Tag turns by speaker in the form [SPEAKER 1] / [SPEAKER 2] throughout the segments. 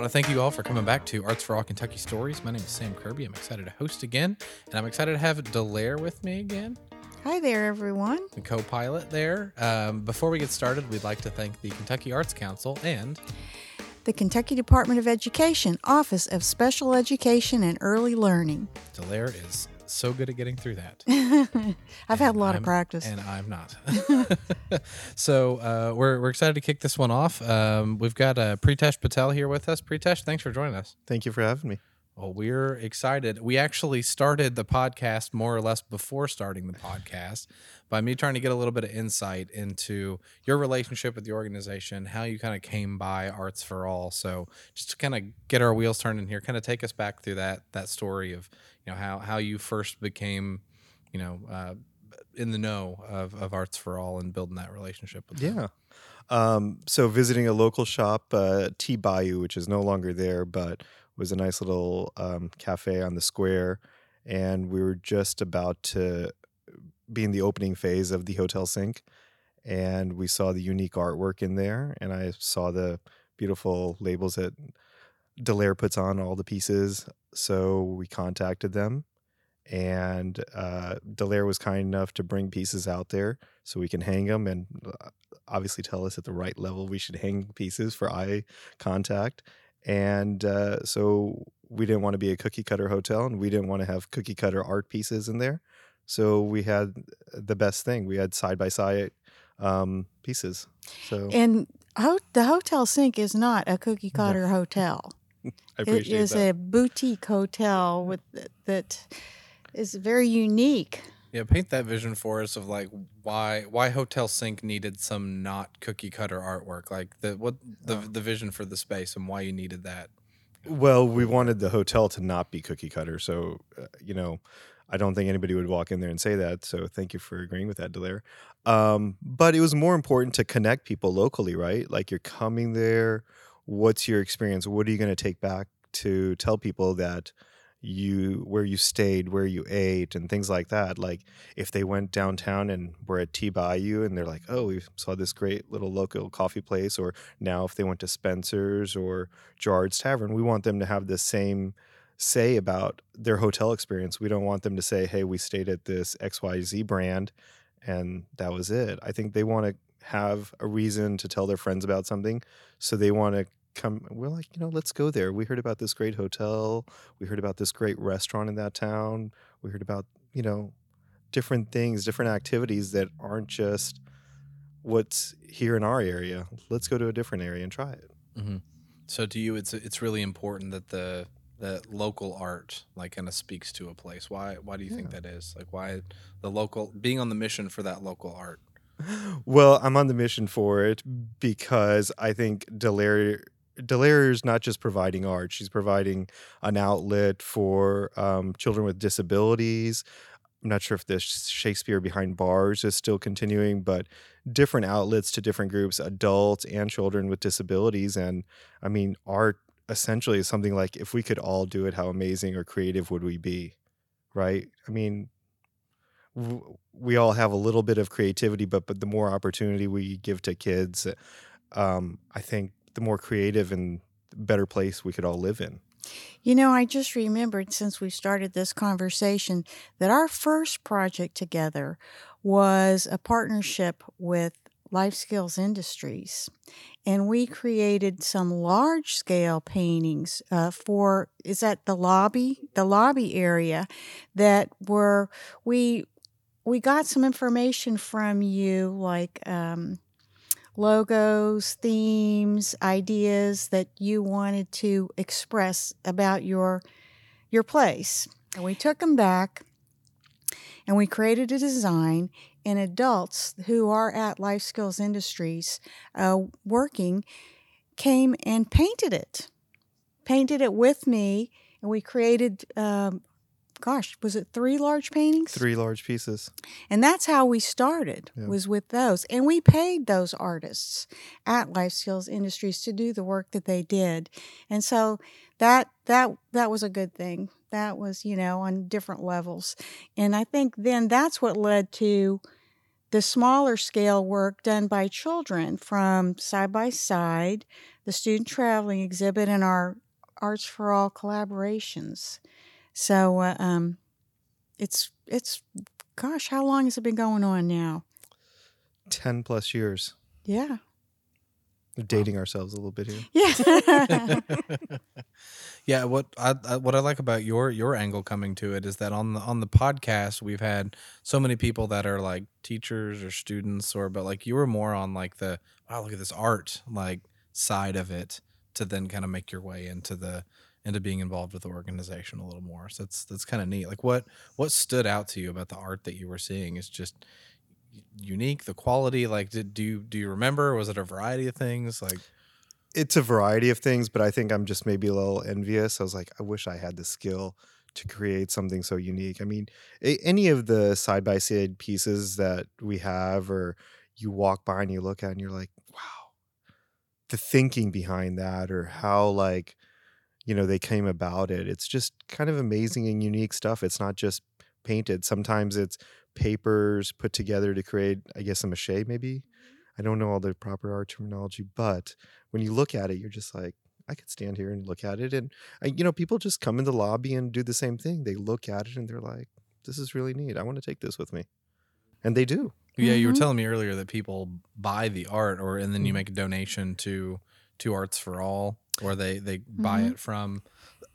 [SPEAKER 1] want to thank you all for coming back to Arts for All Kentucky Stories. My name is Sam Kirby. I'm excited to host again, and I'm excited to have Delaire with me again,
[SPEAKER 2] Hi there, everyone.
[SPEAKER 1] the co pilot there. Um, before we get started, we'd like to thank the Kentucky Arts Council and
[SPEAKER 2] The Kentucky Department of Education, Office of Special Education and Early Learning.
[SPEAKER 1] Delaire is so good at getting through that.
[SPEAKER 2] I've had a lot
[SPEAKER 1] I'm-
[SPEAKER 2] of practice.
[SPEAKER 1] And I'm not. so uh, we're, we're excited to kick this one off. Um, we've got uh, Preetesh Patel here with us. Preetesh, thanks for joining us.
[SPEAKER 3] Thank you for having me.
[SPEAKER 1] Well, we're excited. We actually started the podcast more or less before starting the podcast by me trying to get a little bit of insight into your relationship with the organization, how you kind of came by Arts for All. So just to kind of get our wheels turning here, kind of take us back through that that story of know how how you first became you know uh, in the know of, of Arts for All and building that relationship with.
[SPEAKER 3] Yeah. Um, so visiting a local shop, uh, Bayou, which is no longer there, but was a nice little um, cafe on the square, and we were just about to be in the opening phase of the hotel Sync, and we saw the unique artwork in there, and I saw the beautiful labels that Delaire puts on all the pieces. So we contacted them, and uh, Delaire was kind enough to bring pieces out there so we can hang them and uh, obviously tell us at the right level we should hang pieces for eye contact. And uh, so we didn't want to be a cookie cutter hotel and we didn't want to have cookie cutter art pieces in there. So we had the best thing. We had side by side um, pieces. So
[SPEAKER 2] and ho- the Hotel Sync is not a cookie cutter hotel.
[SPEAKER 3] I
[SPEAKER 2] It
[SPEAKER 3] appreciate
[SPEAKER 2] is
[SPEAKER 3] that.
[SPEAKER 2] a boutique hotel with that is very unique.
[SPEAKER 1] Yeah, paint that vision for us of like why why Hotel Sync needed some not cookie cutter artwork, like the what the
[SPEAKER 3] Oh.
[SPEAKER 1] the vision for the space and why you needed that.
[SPEAKER 3] Well, we wanted the hotel to not be cookie cutter. So, uh, you know, I don't think anybody would walk in there and say that. So, thank you for agreeing with that, Delaire. Um, but it was more important to connect people locally, right? Like you're coming there. What's your experience? What are you going to take back to tell people that you where you stayed, where you ate, and things like that? Like if they went downtown and were at Tea Bayou and they're like, oh, we saw this great little local coffee place, or now if they went to Spencer's or Gerard's Tavern, we want them to have the same say about their hotel experience. We don't want them to say, hey, we stayed at this XYZ brand and that was it. I think they want to have a reason to tell their friends about something. So they want to come, we're like, you know, let's go there. We heard about this great hotel. We heard about this great restaurant in that town. We heard about, you know, different things, different activities that aren't just what's here in our area. Let's go to a different area and try it. Mm-hmm.
[SPEAKER 1] So to you, it's it's really important that the that local art like kind of speaks to a place. Why why do you think that is? Like why the local being on the mission for that local art?
[SPEAKER 3] Well, I'm on the mission for it because I think Delaire Delaire is not just providing art; she's providing an outlet for um, children with disabilities. I'm not sure if the Shakespeare behind bars is still continuing, but different outlets to different groups, adults and children with disabilities. And I mean, art essentially is something like if we could all do it, how amazing or creative would we be? Right? I mean, we all have a little bit of creativity, but but the more opportunity we give to kids, um, I think the more creative and better place we could all live in.
[SPEAKER 2] You know, I just remembered since we started this conversation that our first project together was a partnership with Life Skills Industries. And we created some large scale paintings uh, for, is that the lobby? The lobby area that were, we, we got some information from you, like um, logos, themes, ideas that you wanted to express about your your place. And we took them back and we created a design and adults who are at Life Skills Industries uh, working came and painted it. Painted it with me and we created um, gosh, was it three large paintings?
[SPEAKER 3] Three large pieces.
[SPEAKER 2] And that's how we started
[SPEAKER 3] Yeah.
[SPEAKER 2] was with those. And we paid those artists at Life Skills Industries to do the work that they did. And so that that that was a good thing. That was, you know, on different levels. And I think then that's what led to the smaller scale work done by children from side by side, the student traveling exhibit, and our Arts for All collaborations. So uh, um, it's it's gosh, how long has it been going on now?
[SPEAKER 3] 10 plus years.
[SPEAKER 2] Yeah.
[SPEAKER 3] We're dating ourselves a little bit here.
[SPEAKER 2] Yeah.
[SPEAKER 1] Yeah, what I, I what I like about your your angle coming to it is that on the on the podcast we've had so many people that are like teachers or students or but like you were more on like the wow look at this art like side of it to then kind of make your way into the into being involved with the organization a little more. So that's that's kind of neat. Like what what stood out to you about the art that you were seeing is just unique, the quality. Like did do you do you remember? Was it a variety of things? Like
[SPEAKER 3] It's a variety of things, but I think I'm just maybe a little envious. I was like, I wish I had the skill to create something so unique. I mean, any of the side by side pieces that we have, or you walk by and you look at and you're like, wow, the thinking behind that, or how like, you know, they came about it. It's just kind of amazing and unique stuff. It's not just painted. Sometimes it's papers put together to create, I guess, a mache maybe. I don't know all the proper art terminology, but when you look at it, you're just like, I could stand here and look at it. And, I, you know, people just come in the lobby and do the same thing. They look at it and they're like, this is really neat. I want to take this with me. And they do.
[SPEAKER 1] Yeah, you were
[SPEAKER 2] Mhm.
[SPEAKER 1] telling me earlier that people buy the art, or and then you
[SPEAKER 3] Mhm.
[SPEAKER 1] make a donation to to Arts for All, or they they buy
[SPEAKER 2] Mhm.
[SPEAKER 1] it from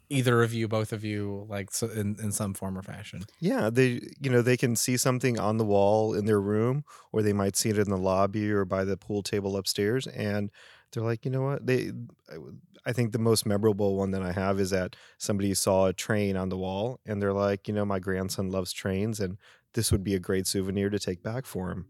[SPEAKER 1] either of you, both of you, like so in in some form or fashion.
[SPEAKER 3] Yeah. They, you know, they can see something on the wall in their room, or they might see it in the lobby or by the pool table upstairs. And they're like, you know what? They, I w- I think the most memorable one that I have is that somebody saw a train on the wall and they're like, you know, my grandson loves trains and this would be a great souvenir to take back for him.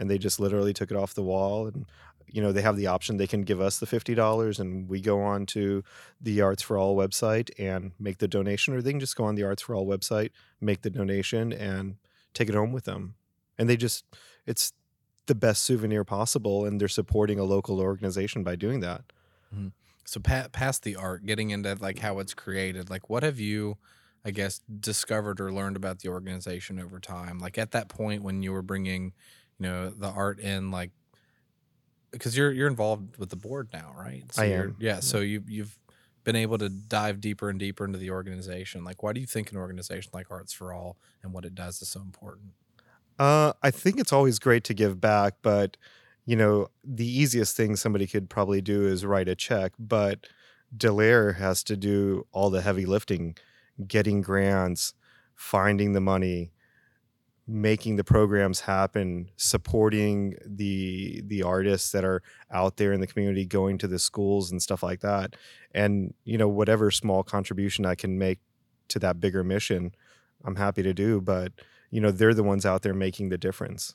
[SPEAKER 3] And they just literally took it off the wall and you know, they have the option they can give us the $50 and we go on to the Arts for All website and make the donation or they can just go on the Arts for All website, make the donation and take it home with them. And they just it's the best souvenir possible and they're supporting a local organization by doing that. Mm-hmm.
[SPEAKER 1] So pa- past the art, getting into like how it's created, like what have you, I guess, discovered or learned about the organization over time? Like at that point when you were bringing, you know, the art in, like because you're you're involved with the board now, right? So
[SPEAKER 3] I
[SPEAKER 1] you're-
[SPEAKER 3] am,
[SPEAKER 1] Yeah. So you you've been able to dive deeper and deeper into the organization. Like, why do you think an organization like Arts for All and what it does is so important?
[SPEAKER 3] Uh, I think it's always great to give back, but you know, the easiest thing somebody could probably do is write a check, but Delaire has to do all the heavy lifting, getting grants, finding the money, making the programs happen, supporting the the artists that are out there in the community, going to the schools and stuff like that. And you know, whatever small contribution I can make to that bigger mission, I'm happy to do, but you know they're the ones out there making the difference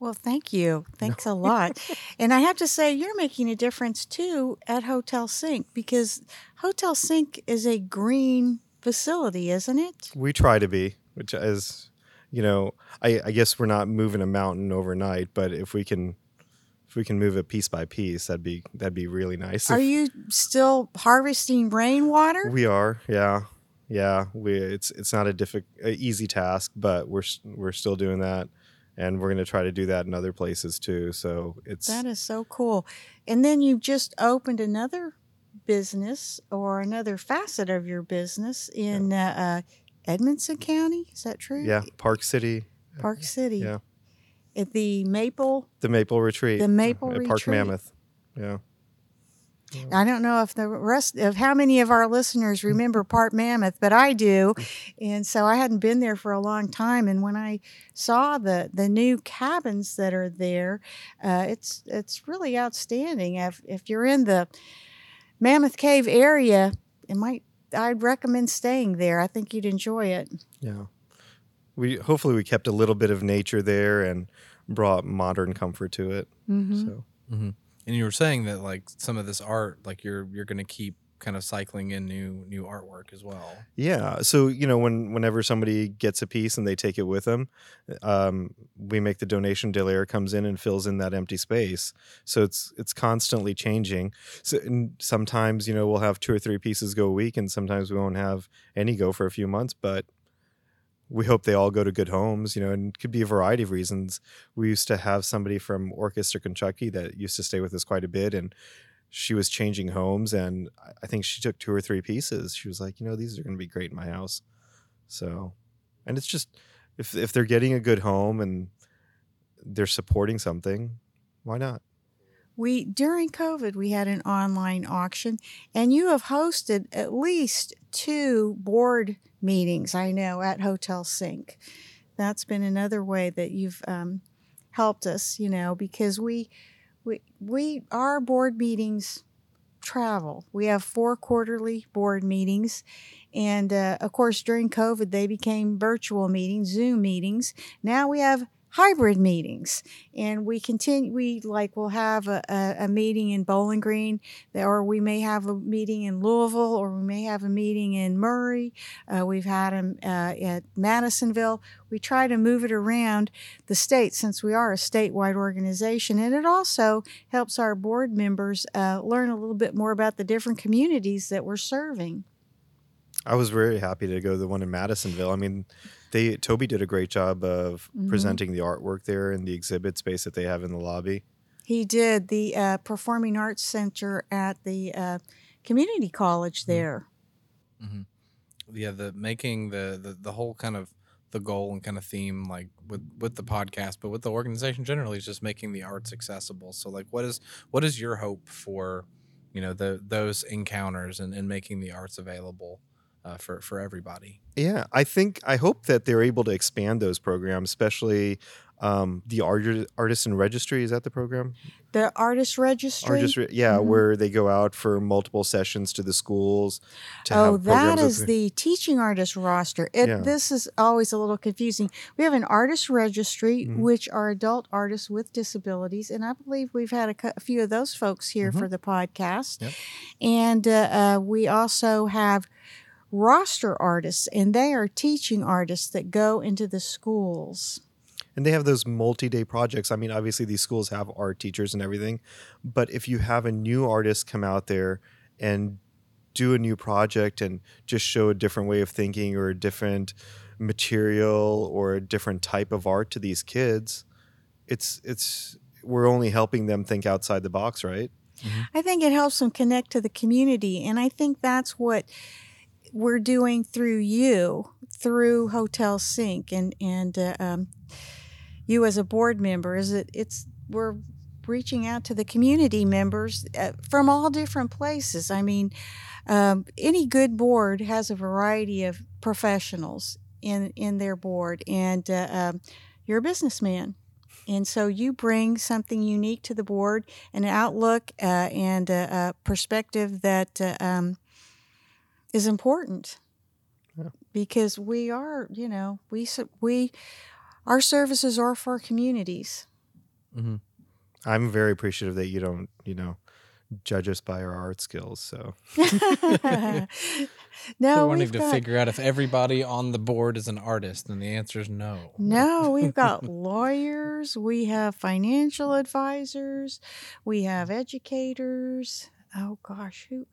[SPEAKER 2] Well, thank you. Thanks a lot. and I have to say, you're making a difference too at Hotel Sync because Hotel Sync is a green facility, isn't it?
[SPEAKER 3] we try to be which is you know I, I guess we're not moving a mountain overnight but if we can if we can move it piece by piece that'd be that'd be really nice
[SPEAKER 2] Are
[SPEAKER 3] If-
[SPEAKER 2] you still harvesting rainwater?
[SPEAKER 3] we are yeah yeah we it's it's not a difficult easy task but we're we're still doing that and we're going to try to do that in other places too so it's
[SPEAKER 2] That is so cool. And then you just opened another business or another facet of your business in uh, uh, Edmonson County. Is that true?
[SPEAKER 3] yeah park city
[SPEAKER 2] Park City.
[SPEAKER 3] Yeah.
[SPEAKER 2] At the Maple,
[SPEAKER 3] the maple retreat
[SPEAKER 2] the Maple
[SPEAKER 3] at
[SPEAKER 2] Retreat.
[SPEAKER 3] park mammoth yeah
[SPEAKER 2] I don't know if the rest of how many of our listeners remember Park Mammoth, but I do. And so I hadn't been there for a long time. And when I saw the the new cabins that are there, uh, it's it's really outstanding. If if you're in the Mammoth Cave area, it might I'd recommend staying there. I think you'd enjoy it.
[SPEAKER 3] Yeah. We hopefully we kept a little bit of nature there and brought modern comfort to it.
[SPEAKER 2] Mm-hmm.
[SPEAKER 3] So
[SPEAKER 1] And you were saying that like some of this art, like you're you're going to keep kind of cycling in new new artwork as well.
[SPEAKER 3] yeah, so you know when whenever somebody gets a piece and they take it with them, um, we make the donation. Delaire comes in and fills in that empty space. So it's it's constantly changing. So sometimes you know we'll have two or three pieces go a week, and sometimes we won't have any go for a few months. But we hope they all go to good homes, you know, and it could be a variety of reasons. We used to have somebody from Orchestra, Kentucky that used to stay with us quite a bit and she was changing homes and I think she took two or three pieces. She was like, you know, these are going to be great in my house. So, and it's just if if they're getting a good home and they're supporting something, why not?
[SPEAKER 2] We during COVID we had an online auction and you have hosted at least two board meetings I know at Hotel Sync. That's been another way that you've um, helped us, you know, because we we we our board meetings travel. We have four quarterly board meetings, and uh, of course during COVID they became virtual meetings, Zoom meetings. Now we have hybrid meetings. And we continue we like we'll have a, a, a, meeting in bowling green or we may have a meeting in louisville or we may have a meeting in murray. Uh, we've had them uh, at madisonville. We try to move it around the state since we are a statewide organization. And it also helps our board members uh, learn a little bit more about the different communities that we're serving.
[SPEAKER 3] I was very happy to go to the one in Madisonville. I mean, they Toby did a great job of
[SPEAKER 2] Mhm.
[SPEAKER 3] presenting the artwork there in the exhibit space that they have in the lobby.
[SPEAKER 2] He did the uh, Performing Arts Center at the uh, community college there.
[SPEAKER 1] yeah the making the, the the whole kind of the goal and kind of theme like with with the podcast but with the organization generally is just making the arts accessible so like what is what is your hope for you know the those encounters and, and making the arts available uh, for for everybody
[SPEAKER 3] Yeah, I think I hope that they're able to expand those programs, especially um, the art artisan registry. Is that the program?
[SPEAKER 2] The Artist Registry.
[SPEAKER 3] Artist, re- yeah,
[SPEAKER 2] Mhm.
[SPEAKER 3] where they go out for multiple sessions to the schools. To
[SPEAKER 2] Oh,
[SPEAKER 3] have
[SPEAKER 2] that
[SPEAKER 3] programs
[SPEAKER 2] the teaching artist roster. It,
[SPEAKER 3] Yeah.
[SPEAKER 2] This is always a little confusing. We have an artist registry,
[SPEAKER 3] Mhm.
[SPEAKER 2] which are adult artists with disabilities, and I believe we've had a, cou- a few of those folks here
[SPEAKER 3] Mhm.
[SPEAKER 2] for the podcast.
[SPEAKER 1] Yep.
[SPEAKER 2] And uh, uh, we also have roster artists, and they are teaching artists that go into the schools.
[SPEAKER 3] and they have those multi-day projects. I mean, obviously these schools have art teachers and everything, but if you have a new artist come out there and do a new project and just show a different way of thinking or a different material or a different type of art to these kids, it's it's we're only helping them think outside the box, right? Mm-hmm.
[SPEAKER 2] I think it helps them connect to the community. And I think that's what we're doing through you, through Hotel Sync, and and uh, um, you as a board member. Is it? It's we're reaching out to the community members uh, from all different places. I mean, um, any good board has a variety of professionals in in their board, and uh, um, you're a businessman. And so you bring something unique to the board, an outlook uh, and a, a perspective that uh, um, is important
[SPEAKER 3] Yeah.
[SPEAKER 2] because we are, you know, we s- we our services are for communities.
[SPEAKER 1] mm-hmm.
[SPEAKER 3] I'm very appreciative that you don't, you know, judge us by our art skills. So
[SPEAKER 2] no,
[SPEAKER 1] We're wanting
[SPEAKER 2] we've
[SPEAKER 1] to
[SPEAKER 2] got
[SPEAKER 1] figure out if everybody on the board is an artist and the answer is no
[SPEAKER 2] no, we've got lawyers, we have financial advisors, we have educators. Oh gosh, who?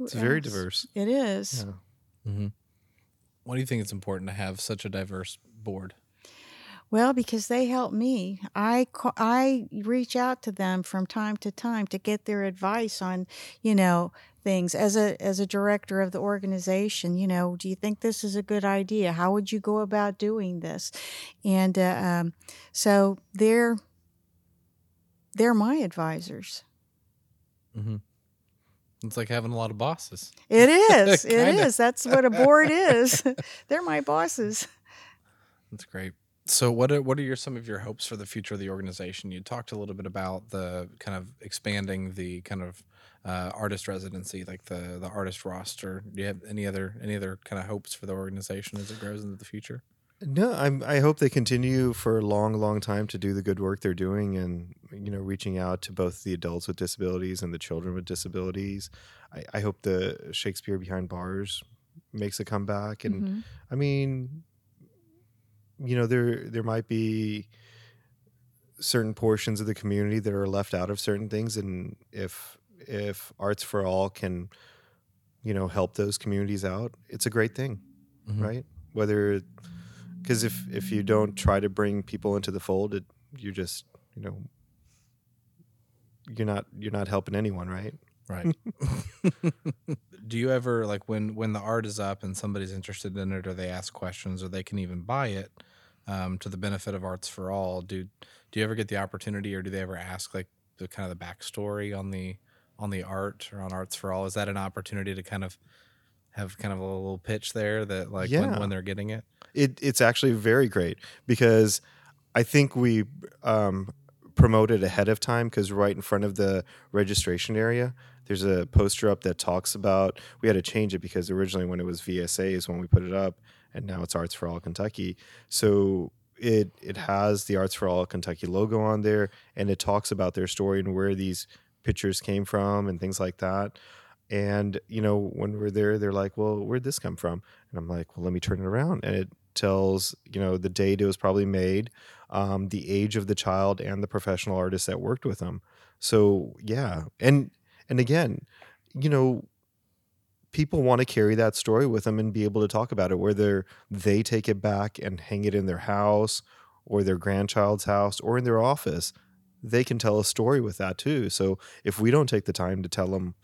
[SPEAKER 3] It's very diverse.
[SPEAKER 2] It is.
[SPEAKER 3] Yeah.
[SPEAKER 1] mm-hmm. why do you think it's important to have such a diverse board
[SPEAKER 2] Well, because they help me. I I reach out to them from time to time to get their advice on, you know, things as a as a director of the organization. You know, do you think this is a good idea? How would you go about doing this? And uh, um, so they're they're my advisors.
[SPEAKER 1] mm-hmm. It's like having a lot of bosses
[SPEAKER 2] It is. it is. That's what a board is. they're my bosses.
[SPEAKER 1] That's great. So, what are what are your some of your hopes for the future of the organization? You talked a little bit about the kind of expanding the kind of uh, artist residency, like the the artist roster. Do you have any other any other kind of hopes for the organization as it grows into the future?
[SPEAKER 3] No, I'm. I hope they continue for a long, long time to do the good work they're doing, and you know, reaching out to both the adults with disabilities and the children with disabilities. I, I hope the Shakespeare Behind Bars makes a comeback, and
[SPEAKER 2] Mhm.
[SPEAKER 3] I mean, you know, there there might be certain portions of the community that are left out of certain things, and if if Arts for All can, you know, help those communities out, it's a great thing
[SPEAKER 1] Mhm.
[SPEAKER 3] right? Whether because if if you don't try to bring people into the fold, it, you're just you know you're not you're not helping anyone, right?
[SPEAKER 1] Right. do you ever like when when the art is up and somebody's interested in it, or they ask questions, or they can even buy it um, to the benefit of Arts for All? Do do you ever get the opportunity, or do they ever ask like the kind of the backstory on the on the art or on Arts for All? Is that an opportunity to kind of have kind of a little pitch there that like when, when they're getting it?
[SPEAKER 3] It it's actually very great because I think we um, promote it ahead of time because right in front of the registration area, there's a poster up that talks about. We had to change it because originally when it was VSA is when we put it up, and now it's Arts for All Kentucky. So it it has the Arts for All Kentucky logo on there, and it talks about their story and where these pictures came from and things like that. And you know, when we're there, they're like, "Well, where'd this come from?" And I'm like, "Well, let me turn it around." And it tells you know the date it was probably made, um, the age of the child, and the professional artist that worked with them. So yeah, and and again, you know, people want to carry that story with them and be able to talk about it, whether they take it back and hang it in their house, or their grandchild's house, or in their office. They can tell a story with that too. So if we don't take the time to tell them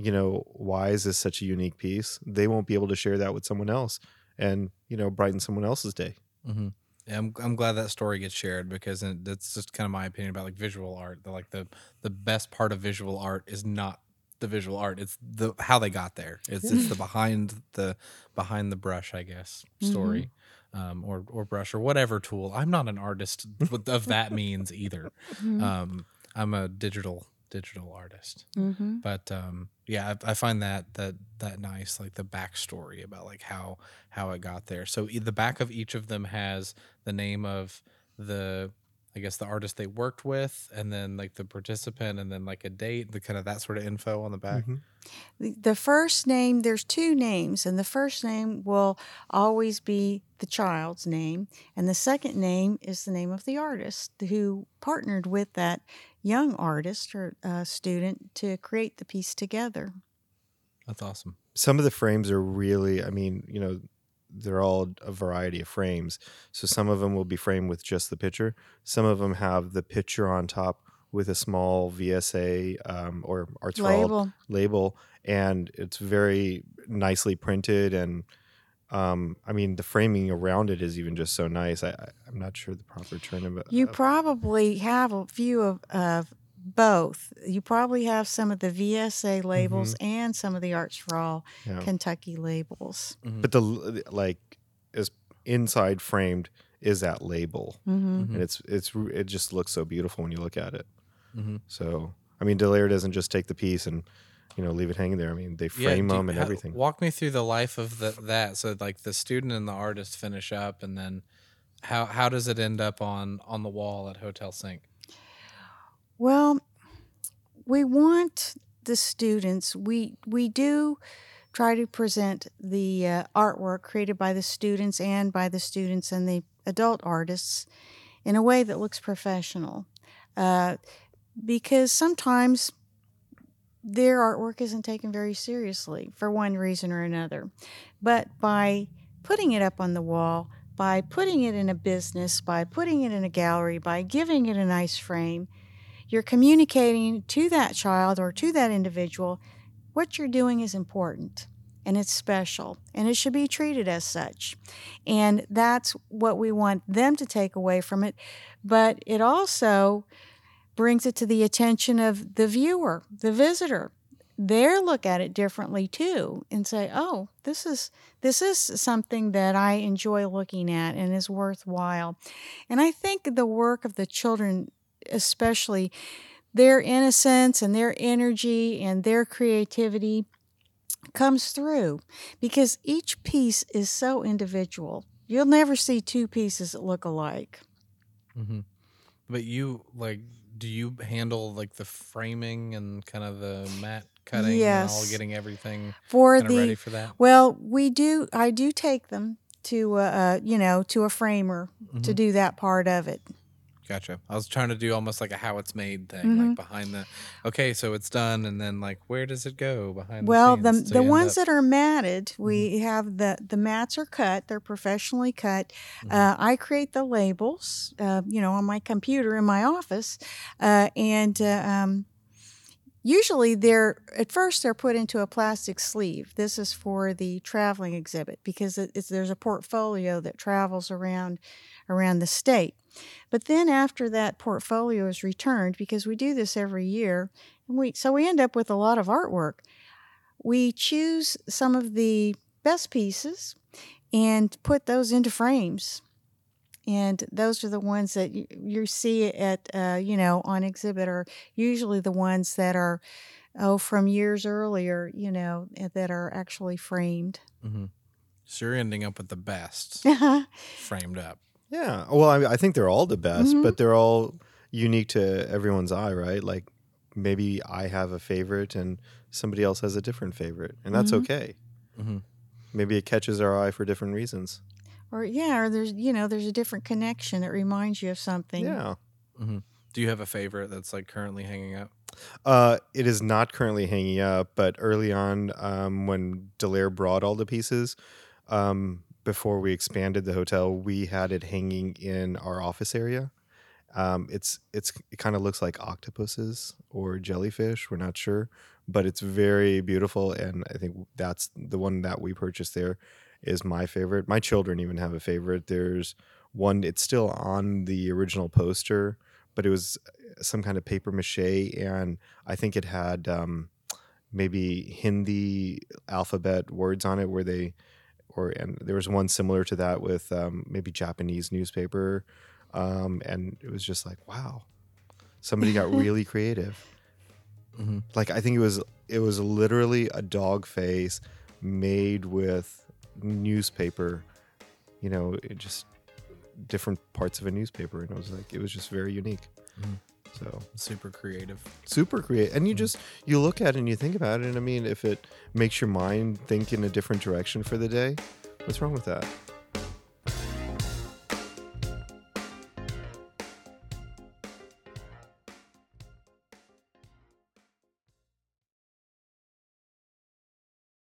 [SPEAKER 3] you know, why is this such a unique piece? They won't be able to share that with someone else and, you know, brighten someone else's day.
[SPEAKER 1] Mm-hmm. Yeah, I'm I'm glad that story gets shared because that's just kind of my opinion about like visual art. The, like the the best part of visual art is not the visual art; it's the how they got there. It's it's the behind the behind the brush, I guess, story, um, or or brush or whatever tool. I'm not an artist of that means either.
[SPEAKER 2] Mhm.
[SPEAKER 1] Um, I'm a digital digital artist
[SPEAKER 2] Mhm.
[SPEAKER 1] but um yeah I, I find that that that nice like the backstory about like how how it got there so e- the back of each of them has the name of the i guess the artist they worked with and then like the participant and then like a date the kind of that sort of info on the back
[SPEAKER 3] Mhm.
[SPEAKER 2] The- The first name, there's two names, and the first name will always be the child's name, and the second name is the name of the artist who partnered with that young artist or uh, student to create the piece together.
[SPEAKER 1] that's awesome
[SPEAKER 3] Some of the frames are really, I mean, you know, they're all a variety of frames. So some of them will be framed with just the picture. Some of them have the picture on top with a small VSA um, or Arts for All
[SPEAKER 2] Label.
[SPEAKER 3] label, and it's very nicely printed. And um, I mean, the framing around it is even just so nice. I, I, I'm not sure the proper term of it.
[SPEAKER 2] You
[SPEAKER 3] of-
[SPEAKER 2] probably have a few of, of both. You probably have some of the VSA labels and some of the Arts for All
[SPEAKER 3] yeah.
[SPEAKER 2] Kentucky labels.
[SPEAKER 3] but the like is inside framed is that label
[SPEAKER 2] hmm
[SPEAKER 1] Mhm.
[SPEAKER 3] and it's it's it just looks so beautiful when you look at it
[SPEAKER 1] Mhm.
[SPEAKER 3] so i mean delaire doesn't just take the piece and you know leave it hanging there. I mean they
[SPEAKER 1] Yeah,
[SPEAKER 3] frame
[SPEAKER 1] do-
[SPEAKER 3] them and
[SPEAKER 1] how-
[SPEAKER 3] everything.
[SPEAKER 1] walk me through the life of the, that so like the student and the artist finish up and then how how does it end up on on the wall at hotel Sync?
[SPEAKER 2] Well, we want the students. We we do try to present the uh, artwork created by the students and by the students and the adult artists in a way that looks professional, uh, because sometimes their artwork isn't taken very seriously for one reason or another. But by putting it up on the wall, by putting it in a business, by putting it in a gallery, by giving it a nice frame, you're communicating to that child or to that individual what you're doing is important and it's special and it should be treated as such. And that's what we want them to take away from it. But it also brings it to the attention of the viewer, the visitor. They look at it differently too and say, "Oh, this is this is something that I enjoy looking at and is worthwhile." And I think the work of the children especially their innocence and their energy and their creativity comes through because each piece is so individual. You'll never see two pieces that look alike.
[SPEAKER 1] Mm-hmm. But you like, do you handle like the framing and kind of the mat cutting and all getting everything
[SPEAKER 2] For
[SPEAKER 1] of ready
[SPEAKER 2] the
[SPEAKER 1] for that?
[SPEAKER 2] well, we do. I do take them to uh, uh, you know to a framer to
[SPEAKER 1] Mhm.
[SPEAKER 2] do that part of it.
[SPEAKER 1] Gotcha. I was trying to do almost like a how it's made thing,
[SPEAKER 2] Mhm.
[SPEAKER 1] like behind the. Okay, so it's done, and then like where does it go behind?
[SPEAKER 2] Well,
[SPEAKER 1] the
[SPEAKER 2] the the ones
[SPEAKER 1] up-
[SPEAKER 2] that are matted, we have the the mats are cut. They're professionally cut.
[SPEAKER 1] Mhm.
[SPEAKER 2] Uh, I create the labels, uh, you know, on my computer in my office, uh, and uh, um, usually they're at first they're put into a plastic sleeve. This is for the traveling exhibit because there's a portfolio that travels around around the state. But then after that portfolio is returned, because we do this every year, and we so we end up with a lot of artwork. We choose some of the best pieces and put those into frames. And those are the ones that you, you see at, uh, you know, on exhibit are usually the ones that are, oh, from years earlier, you know, eh, that are actually framed.
[SPEAKER 1] Mhm. So you're ending up with the best framed up.
[SPEAKER 3] Yeah. Well, I, I think they're all the best,
[SPEAKER 2] Mhm.
[SPEAKER 3] but they're all unique to everyone's eye, right? Like maybe I have a favorite and somebody else has a different favorite, and that's
[SPEAKER 2] Mhm.
[SPEAKER 3] okay.
[SPEAKER 1] Mhm.
[SPEAKER 3] Maybe it catches our eye for different reasons.
[SPEAKER 2] or, yeah, or there's, you know, there's a different connection that reminds you of something.
[SPEAKER 3] Yeah.
[SPEAKER 1] Do you have a favorite that's like currently hanging up?
[SPEAKER 3] Uh, it is not currently hanging up, but early on, um, when Delaire brought all the pieces, um, before we expanded the hotel, we had it hanging in our office area. Um, it's it's it kind of looks like octopuses or jellyfish. We're not sure, but it's very beautiful, and I think that's the one that we purchased there is my favorite. My children even have a favorite. There's one. It's still on the original poster, but it was some kind of paper mache, and I think it had um, maybe Hindi alphabet words on it, where they or and there was one similar to that with um, maybe Japanese newspaper, um, and it was just like wow, somebody got really creative.
[SPEAKER 1] Mhm.
[SPEAKER 3] Like I think it was it was literally a dog face made with newspaper, you know, it just different parts of a newspaper, and it was like it was just very unique.
[SPEAKER 1] Mhm.
[SPEAKER 3] So
[SPEAKER 1] Super creative.
[SPEAKER 3] super creative and you
[SPEAKER 1] Mhm.
[SPEAKER 3] just you look at it and you think about it and i mean if it makes your mind think in a different direction for the day what's wrong with that